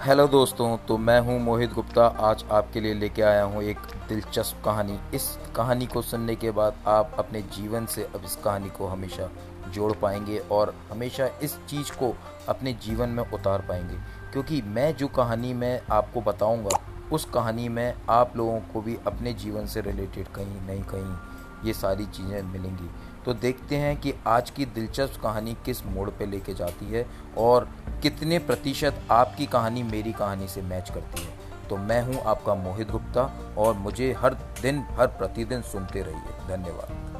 Hello दोस्तों तो मैं हूँ मोहित गुप्ता। आज आपके लिए लेके आया हूँ एक दिलचस्प कहानी। इस कहानी को सुनने के बाद आप अपने जीवन से अब इस कहानी को हमेशा जोड़ पाएँगे और हमेशा इस चीज़ को अपने जीवन में उतार पाएँगे। क्योंकि मैं जो कहानी मैं आपको बताऊँगा, उस कहानी में आप लोगों को भी अपने जीवन से रिलेटेड कहीं नहीं कहीं ये सारी चीज़ें मिलेंगी। तो देखते हैं कि आज की दिलचस्प कहानी किस मोड़ पे लेके जाती है और कितने प्रतिशत आपकी कहानी मेरी कहानी से मैच करती है? तो मैं हूँ आपका मोहित गुप्ता और मुझे हर दिन, हर प्रतिदिन सुनते रहिए। धन्यवाद।